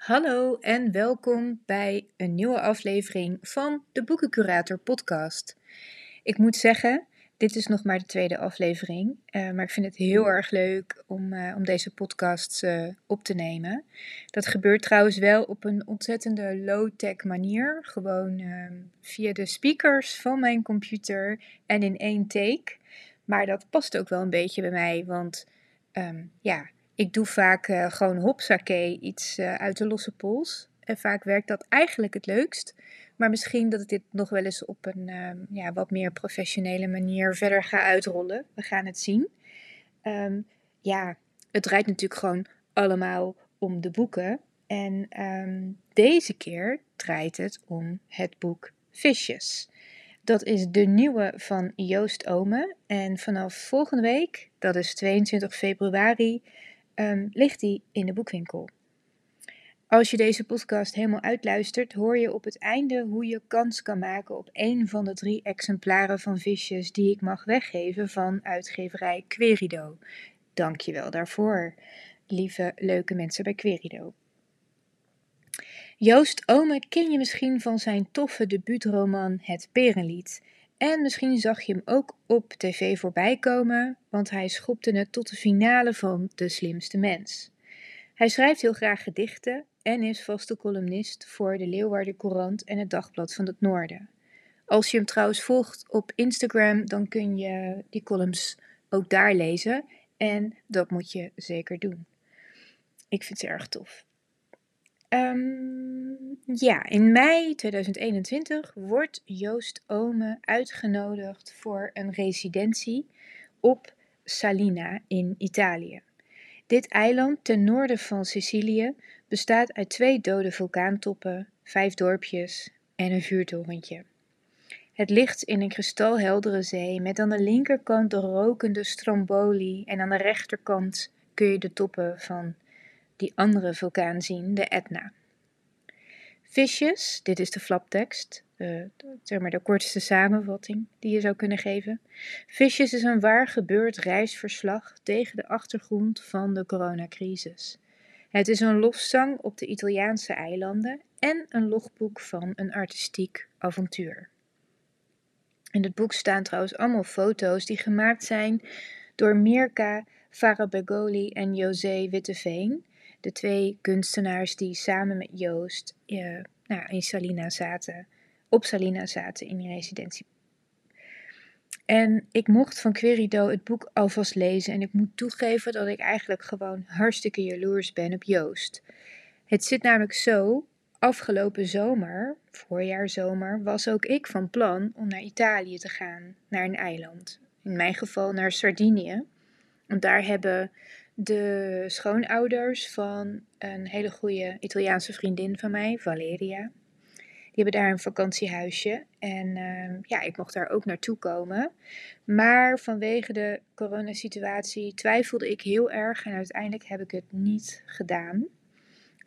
Hallo en welkom bij een nieuwe aflevering van de Boekencurator podcast. Ik moet zeggen, dit is nog maar de tweede aflevering, uh, maar ik vind het heel erg leuk om, uh, om deze podcast uh, op te nemen. Dat gebeurt trouwens wel op een ontzettende low-tech manier, gewoon ehm, via de speakers van mijn computer en in één take. Maar dat past ook wel een beetje bij mij, want um, ja, ik doe vaak uh, gewoon hopsakee, iets uh, uit de losse pols. En vaak werkt dat eigenlijk het leukst. Maar misschien dat ik dit nog wel eens op een uh, ja, wat meer professionele manier verder ga uitrollen. We gaan het zien. Um, ja, het draait natuurlijk gewoon allemaal om de boeken. En um, deze keer draait het om het boek Visjes. Dat is de nieuwe van Joost Ome. En vanaf volgende week, dat is 22 februari, um, ligt die in de boekwinkel. Als je deze podcast helemaal uitluistert, hoor je op het einde hoe je kans kan maken op een van de drie exemplaren van visjes die ik mag weggeven van uitgeverij Querido. Dank je wel daarvoor, lieve leuke mensen bij Querido. Joost Ome ken je misschien van zijn toffe debuutroman Het Perenlied. En misschien zag je hem ook op tv voorbij komen, want hij schopte het tot de finale van De Slimste Mens. Hij schrijft heel graag gedichten en is vaste columnist voor de Leeuwarden Courant en het Dagblad van het Noorden. Als je hem trouwens volgt op Instagram, dan kun je die columns ook daar lezen en dat moet je zeker doen. Ik vind ze erg tof. Um, ja, in mei 2021 wordt Joost Ome uitgenodigd voor een residentie op Salina in Italië. Dit eiland ten noorden van Sicilië bestaat uit twee dode vulkaantoppen, vijf dorpjes en een vuurtorentje. Het ligt in een kristalheldere zee met aan de linkerkant de rokende Stromboli en aan de rechterkant kun je de toppen van die andere vulkaan zien, de Etna. Visjes, dit is de flaptekst, uh, zeg maar de kortste samenvatting die je zou kunnen geven. Visjes is een waar gebeurd reisverslag tegen de achtergrond van de coronacrisis. Het is een lofzang op de Italiaanse eilanden en een logboek van een artistiek avontuur. In het boek staan trouwens allemaal foto's die gemaakt zijn door Mirka Farabegoli en José Witteveen de twee kunstenaars die samen met Joost uh, nou, in Salina zaten, op Salina zaten in die residentie. En ik mocht van Querido het boek alvast lezen en ik moet toegeven dat ik eigenlijk gewoon hartstikke jaloers ben op Joost. Het zit namelijk zo, afgelopen zomer, voorjaarzomer, was ook ik van plan om naar Italië te gaan, naar een eiland. In mijn geval naar Sardinië. Want daar hebben de schoonouders van een hele goede Italiaanse vriendin van mij, Valeria. Die hebben daar een vakantiehuisje en uh, ja, ik mocht daar ook naartoe komen. Maar vanwege de coronasituatie twijfelde ik heel erg en uiteindelijk heb ik het niet gedaan.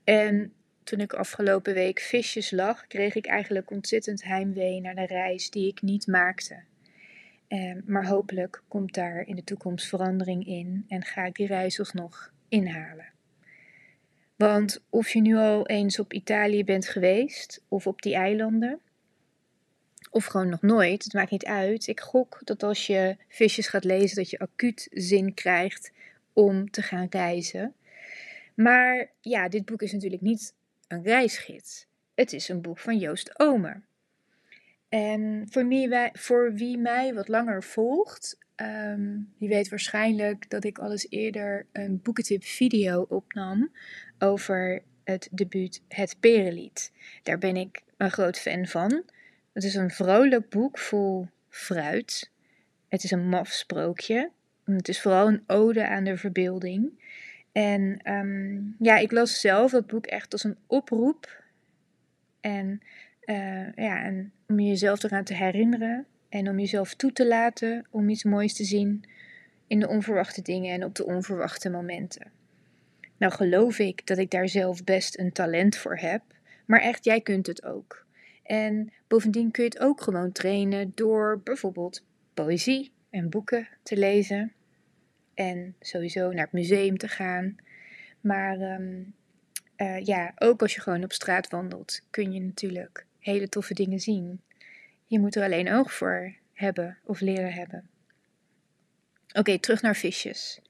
En toen ik afgelopen week visjes lag, kreeg ik eigenlijk ontzettend heimwee naar de reis die ik niet maakte. Ehm, maar hopelijk komt daar in de toekomst verandering in en ga ik die reis alsnog inhalen. Want of je nu al eens op Italië bent geweest of op die eilanden, of gewoon nog nooit, het maakt niet uit. Ik gok dat als je visjes gaat lezen, dat je acuut zin krijgt om te gaan reizen. Maar ja, dit boek is natuurlijk niet een reisgids. Het is een boek van Joost Omer. En voor wie, voor wie mij wat langer volgt, um, die weet waarschijnlijk dat ik al eens eerder een boekentip video opnam over het debuut Het Perenlied. Daar ben ik een groot fan van. Het is een vrolijk boek vol fruit. Het is een maf sprookje. Het is vooral een ode aan de verbeelding. En um, ja, ik las zelf dat boek echt als een oproep. En uh, ja, en om jezelf eraan te herinneren en om jezelf toe te laten om iets moois te zien in de onverwachte dingen en op de onverwachte momenten. Nou geloof ik dat ik daar zelf best een talent voor heb, maar echt, jij kunt het ook. En bovendien kun je het ook gewoon trainen door bijvoorbeeld poëzie en boeken te lezen. En sowieso naar het museum te gaan. Maar um, eh, ja, ook als je gewoon op straat wandelt, kun je natuurlijk hele toffe dingen zien. Je moet er alleen oog voor hebben of leren hebben. Oké, terug naar visjes.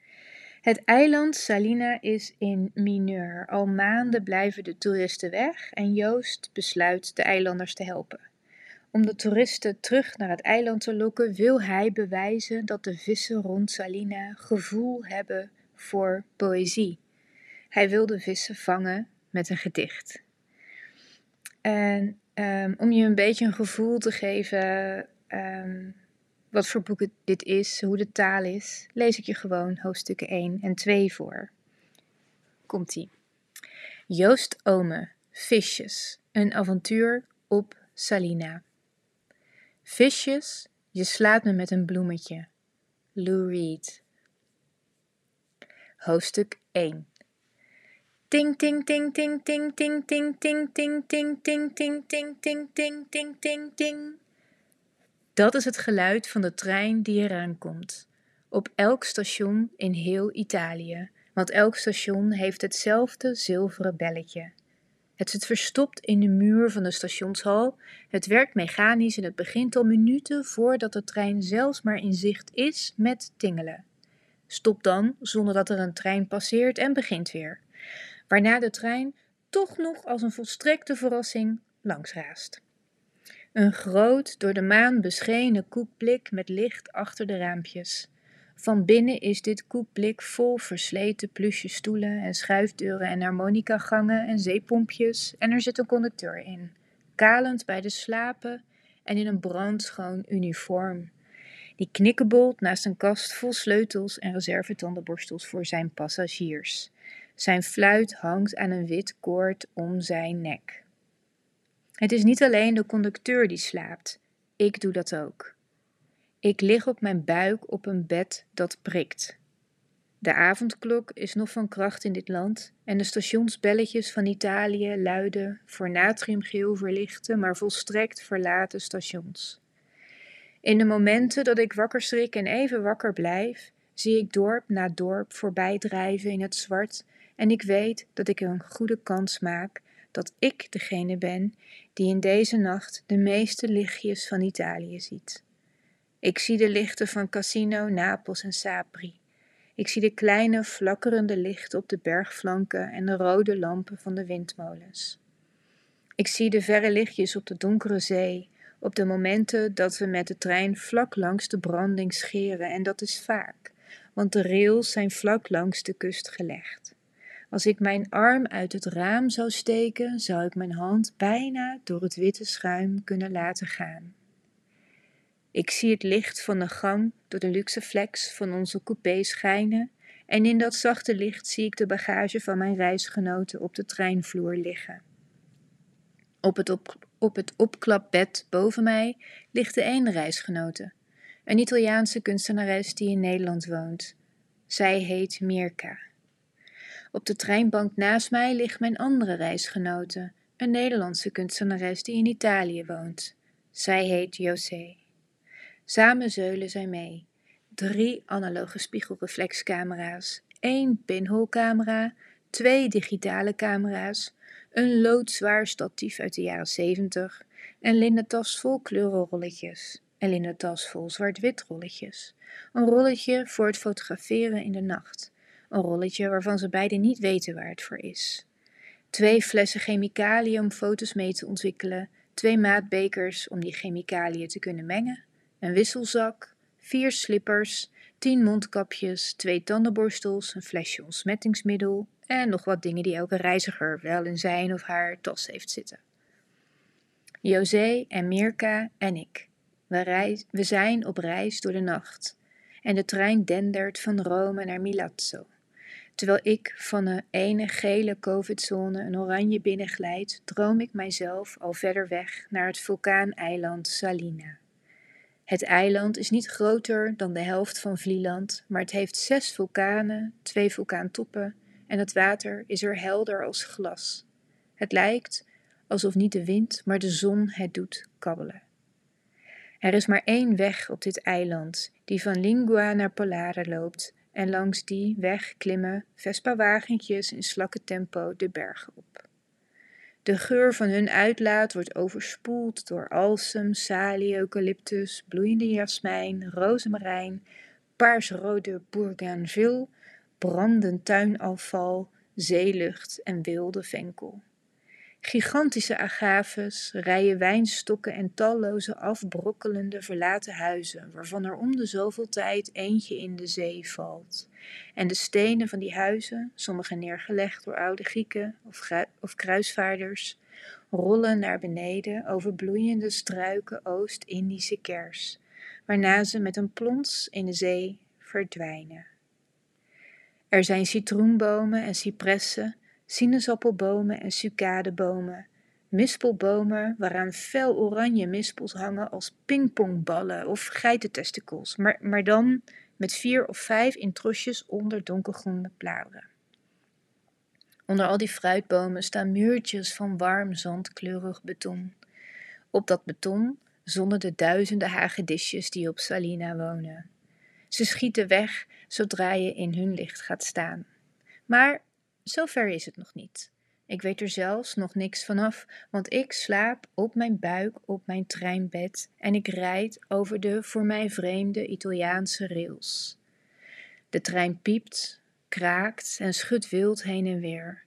Het eiland Salina is in mineur. Al maanden blijven de toeristen weg en Joost besluit de eilanders te helpen. Om de toeristen terug naar het eiland te lokken, wil hij bewijzen dat de vissen rond Salina gevoel hebben voor poëzie. Hij wil de vissen vangen met een gedicht. En um, om je een beetje een gevoel te geven um, wat voor boek dit is, hoe de taal is, lees ik je gewoon hoofdstukken 1 en 2 voor. Komt-ie. Joost Ome, Visjes, een avontuur op Salina. Visjes, je slaat me met een bloemetje. Lou Reed. Hoofdstuk 1 Ting ting ting ting ting ting ting ting ting ting ting ting ting ting ting ting ting ting Dat is het geluid van de trein die eraan komt. Op elk station in heel Italië, want elk station heeft hetzelfde zilveren belletje. Het zit verstopt in de muur van de stationshal. Het werkt mechanisch en het begint al minuten voordat de trein zelfs maar in zicht is met tingelen. Stop dan zonder dat er een trein passeert en begint weer. Waarna de trein toch nog als een volstrekte verrassing langsraast. Een groot, door de maan beschenen koekblik met licht achter de raampjes. Van binnen is dit koekblik vol versleten plusje stoelen en schuifdeuren en harmonicagangen en zeepompjes en er zit een conducteur in, kalend bij de slapen en in een brandschoon uniform. Die knikkebolt naast een kast vol sleutels en reservetandenborstels voor zijn passagiers. Zijn fluit hangt aan een wit koord om zijn nek. Het is niet alleen de conducteur die slaapt, ik doe dat ook. Ik lig op mijn buik op een bed dat prikt. De avondklok is nog van kracht in dit land en de stationsbelletjes van Italië luiden voor natriumgeel verlichte, maar volstrekt verlaten stations. In de momenten dat ik wakker schrik en even wakker blijf, zie ik dorp na dorp voorbij drijven in het zwart en ik weet dat ik een goede kans maak dat ik degene ben die in deze nacht de meeste lichtjes van Italië ziet. Ik zie de lichten van Cassino, Napels en Sapri. Ik zie de kleine flakkerende lichten op de bergflanken en de rode lampen van de windmolens. Ik zie de verre lichtjes op de donkere zee, op de momenten dat we met de trein vlak langs de branding scheren, en dat is vaak, want de rails zijn vlak langs de kust gelegd. Als ik mijn arm uit het raam zou steken, zou ik mijn hand bijna door het witte schuim kunnen laten gaan. Ik zie het licht van de gang door de luxe flex van onze coupé schijnen en in dat zachte licht zie ik de bagage van mijn reisgenoten op de treinvloer liggen. Op het, op, op het opklapbed boven mij ligt de ene reisgenote, een Italiaanse kunstenares die in Nederland woont. Zij heet Mirka. Op de treinbank naast mij ligt mijn andere reisgenote, een Nederlandse kunstenares die in Italië woont. Zij heet José. Samen zeulen zij mee. Drie analoge spiegelreflexcamera's, één pinholcamera, twee digitale camera's, een loodzwaar statief uit de jaren 70, een linnen tas vol kleurenrolletjes, een linnen tas vol zwart-wit rolletjes, een rolletje voor het fotograferen in de nacht, een rolletje waarvan ze beiden niet weten waar het voor is. Twee flessen chemicaliën om foto's mee te ontwikkelen, twee maatbekers om die chemicaliën te kunnen mengen, een wisselzak, vier slippers, tien mondkapjes, twee tandenborstels, een flesje ontsmettingsmiddel en nog wat dingen die elke reiziger wel in zijn of haar tas heeft zitten. José en Mirka en ik. We, we zijn op reis door de nacht en de trein dendert van Rome naar Milazzo. Terwijl ik van een ene gele covid-zone een oranje binnenglijd, droom ik mijzelf al verder weg naar het vulkaaneiland Salina. Het eiland is niet groter dan de helft van Vlieland, maar het heeft zes vulkanen, twee vulkaantoppen en het water is er helder als glas. Het lijkt alsof niet de wind, maar de zon het doet kabbelen. Er is maar één weg op dit eiland, die van Lingua naar Polare loopt, en langs die weg klimmen Vespa-wagentjes in slakke tempo de bergen op. De geur van hun uitlaat wordt overspoeld door alsem, salie, eucalyptus, bloeiende jasmijn, rozemarijn, paarsrode bougainville, brandend tuinafval, zeelucht en wilde venkel. Gigantische agaves, rijen wijnstokken en talloze afbrokkelende verlaten huizen, waarvan er om de zoveel tijd eentje in de zee valt. En de stenen van die huizen, sommige neergelegd door oude Grieken of, of kruisvaarders, rollen naar beneden over bloeiende struiken Oost-Indische kers, waarna ze met een plons in de zee verdwijnen. Er zijn citroenbomen en cipressen sinaasappelbomen en sucadebomen, mispelbomen waaraan fel oranje mispels hangen als pingpongballen of geitentestikels, maar, maar dan met vier of vijf in trosjes onder donkergroene bladeren. Onder al die fruitbomen staan muurtjes van warm zandkleurig beton. Op dat beton zonnen de duizenden hagedisjes die op Salina wonen. Ze schieten weg zodra je in hun licht gaat staan. Maar Zover is het nog niet. Ik weet er zelfs nog niks vanaf, want ik slaap op mijn buik op mijn treinbed en ik rijd over de voor mij vreemde Italiaanse rails. De trein piept, kraakt en schudt wild heen en weer.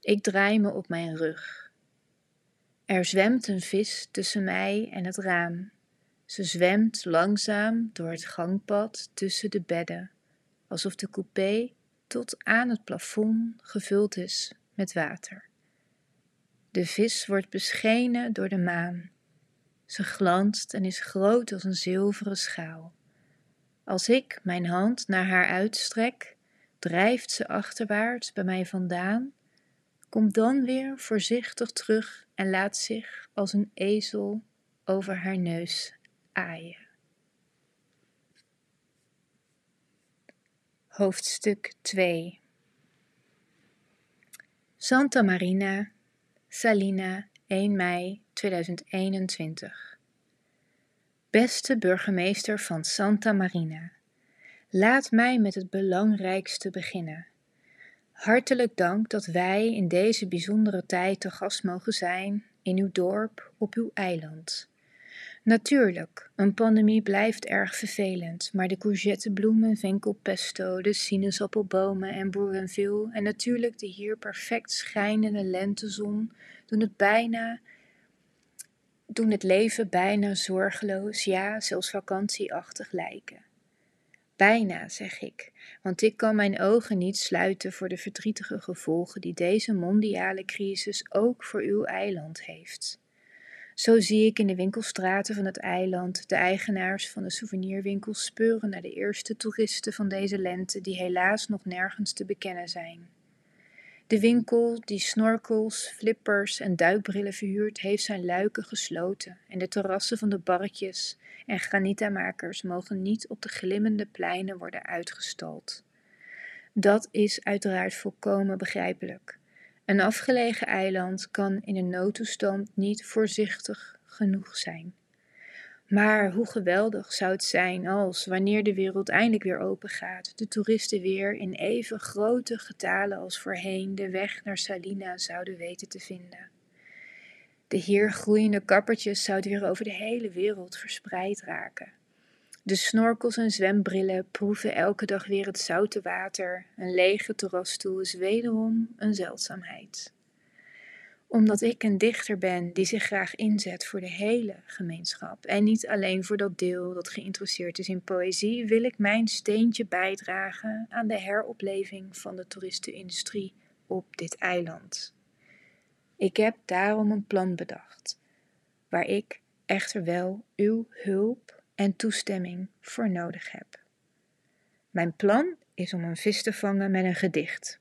Ik draai me op mijn rug. Er zwemt een vis tussen mij en het raam. Ze zwemt langzaam door het gangpad tussen de bedden, alsof de coupé tot aan het plafond gevuld is met water. De vis wordt beschenen door de maan. Ze glanst en is groot als een zilveren schaal. Als ik mijn hand naar haar uitstrek, drijft ze achterwaarts bij mij vandaan, komt dan weer voorzichtig terug en laat zich als een ezel over haar neus aaien. Hoofdstuk 2 Santa Marina, Salina, 1 mei 2021 Beste burgemeester van Santa Marina, laat mij met het belangrijkste beginnen. Hartelijk dank dat wij in deze bijzondere tijd te gast mogen zijn in uw dorp op uw eiland. Natuurlijk, een pandemie blijft erg vervelend, maar de courgettebloemen, venkelpesto, de sinaasappelbomen en boerenville en natuurlijk de hier perfect schijnende lentezon doen het bijna doen het leven bijna zorgeloos, ja, zelfs vakantieachtig lijken. Bijna, zeg ik, want ik kan mijn ogen niet sluiten voor de verdrietige gevolgen die deze mondiale crisis ook voor uw eiland heeft. Zo zie ik in de winkelstraten van het eiland de eigenaars van de souvenirwinkels speuren naar de eerste toeristen van deze lente die helaas nog nergens te bekennen zijn. De winkel die snorkels, flippers en duikbrillen verhuurt, heeft zijn luiken gesloten en de terrassen van de barretjes en granitamakers mogen niet op de glimmende pleinen worden uitgestald. Dat is uiteraard volkomen begrijpelijk. Een afgelegen eiland kan in een noodtoestand niet voorzichtig genoeg zijn. Maar hoe geweldig zou het zijn als, wanneer de wereld eindelijk weer open gaat, de toeristen weer in even grote getalen als voorheen de weg naar Salina zouden weten te vinden. De hier groeiende kappertjes zouden weer over de hele wereld verspreid raken. De snorkels en zwembrillen proeven elke dag weer het zoute water. Een lege terrasstoel is wederom een zeldzaamheid. Omdat ik een dichter ben die zich graag inzet voor de hele gemeenschap en niet alleen voor dat deel dat geïnteresseerd is in poëzie, wil ik mijn steentje bijdragen aan de heropleving van de toeristenindustrie op dit eiland. Ik heb daarom een plan bedacht, waar ik echter wel uw hulp en toestemming voor nodig heb. Mijn plan is om een vis te vangen met een gedicht.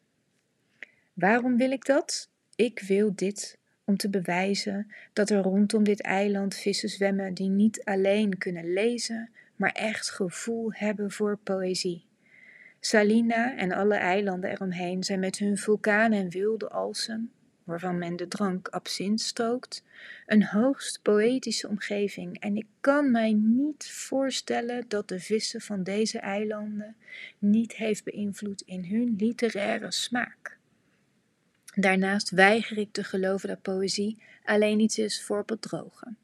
Waarom wil ik dat? Ik wil dit om te bewijzen dat er rondom dit eiland vissen zwemmen die niet alleen kunnen lezen, maar echt gevoel hebben voor poëzie. Salina en alle eilanden eromheen zijn met hun vulkanen en wilde alsen waarvan men de drank absint strookt, een hoogst poëtische omgeving en ik kan mij niet voorstellen dat de vissen van deze eilanden niet heeft beïnvloed in hun literaire smaak. Daarnaast weiger ik te geloven dat poëzie alleen iets is voor bedrogen.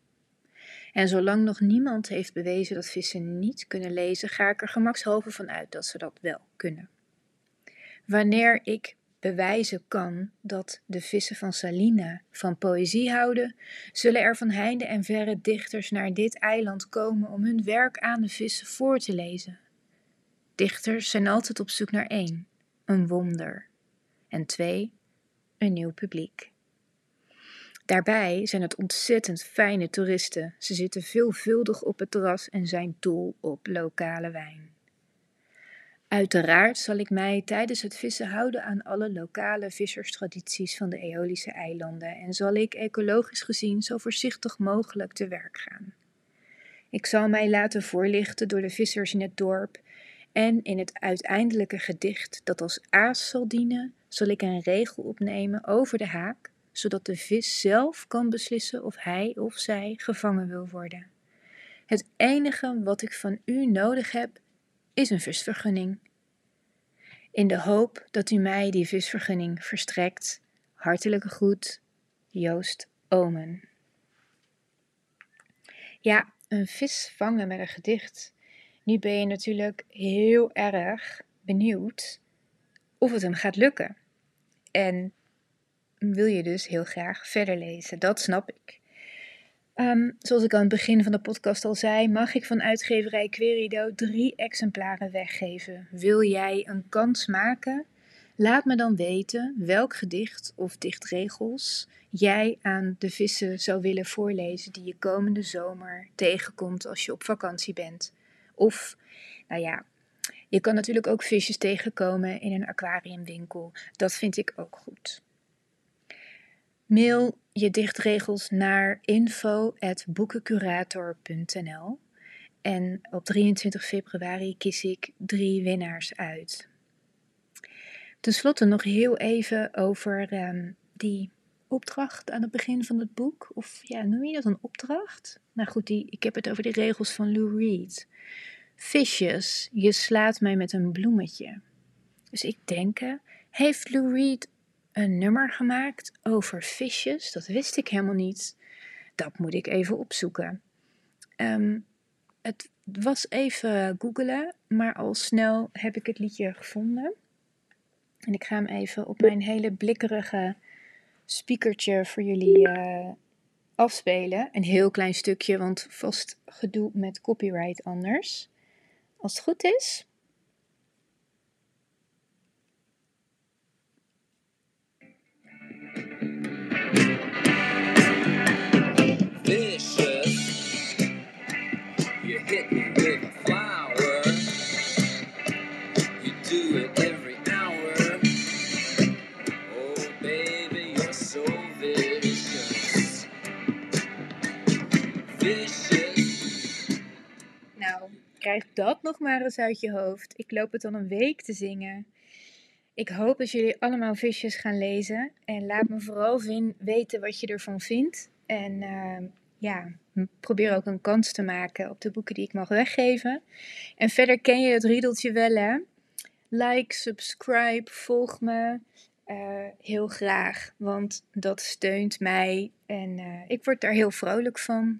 En zolang nog niemand heeft bewezen dat vissen niet kunnen lezen, ga ik er gemakshalve van uit dat ze dat wel kunnen. Wanneer ik bewijzen kan dat de vissen van Salina van poëzie houden, zullen er van heinde en verre dichters naar dit eiland komen om hun werk aan de vissen voor te lezen. Dichters zijn altijd op zoek naar één, een wonder, en twee, een nieuw publiek. Daarbij zijn het ontzettend fijne toeristen. Ze zitten veelvuldig op het terras en zijn dol op lokale wijn. Uiteraard zal ik mij tijdens het vissen houden aan alle lokale visserstradities van de Eolische eilanden en zal ik ecologisch gezien zo voorzichtig mogelijk te werk gaan. Ik zal mij laten voorlichten door de vissers in het dorp en in het uiteindelijke gedicht dat als aas zal dienen, zal ik een regel opnemen over de haak, zodat de vis zelf kan beslissen of hij of zij gevangen wil worden. Het enige wat ik van u nodig heb, is een visvergunning. In de hoop dat u mij die visvergunning verstrekt, hartelijke groet, Joost Omen. Ja, een vis vangen met een gedicht. Nu ben je natuurlijk heel erg benieuwd of het hem gaat lukken. En wil je dus heel graag verder lezen. Dat snap ik. Ehm, zoals ik aan het begin van de podcast al zei, mag ik van uitgeverij Querido drie exemplaren weggeven. Wil jij een kans maken? Laat me dan weten welk gedicht of dichtregels jij aan de vissen zou willen voorlezen die je komende zomer tegenkomt als je op vakantie bent. Of, nou ja, je kan natuurlijk ook visjes tegenkomen in een aquariumwinkel. Dat vind ik ook goed. Mail je dichtregels naar info.boekencurator.nl en op 23 februari kies ik drie winnaars uit. Ten slotte nog heel even over um, die opdracht aan het begin van het boek. Of ja, noem je dat een opdracht? Nou goed, die, ik heb het over de regels van Lou Reed. Visjes, je slaat mij met een bloemetje. Dus ik denk, heeft Lou Reed een nummer gemaakt over visjes? Dat wist ik helemaal niet. Dat moet ik even opzoeken. Um, het was even googelen, maar al snel heb ik het liedje gevonden. En ik ga hem even op mijn hele blikkerige speakertje voor jullie uh, afspelen. Een heel klein stukje, want vast gedoe met copyright anders. Als het goed is. Oh, baby, so. Nou, krijg dat nog maar eens uit je hoofd. Ik loop het dan een week te zingen. Ik hoop dat jullie allemaal visjes gaan lezen. En laat me vooral weten wat je ervan vindt. En uh, ja, probeer ook een kans te maken op de boeken die ik mag weggeven. En verder ken je het riedeltje wel, hè? Like, subscribe, volg me. Uh, heel graag, want dat steunt mij en uh, ik word daar heel vrolijk van.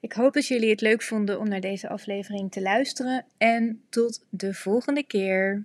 Ik hoop dat jullie het leuk vonden om naar deze aflevering te luisteren en tot de volgende keer.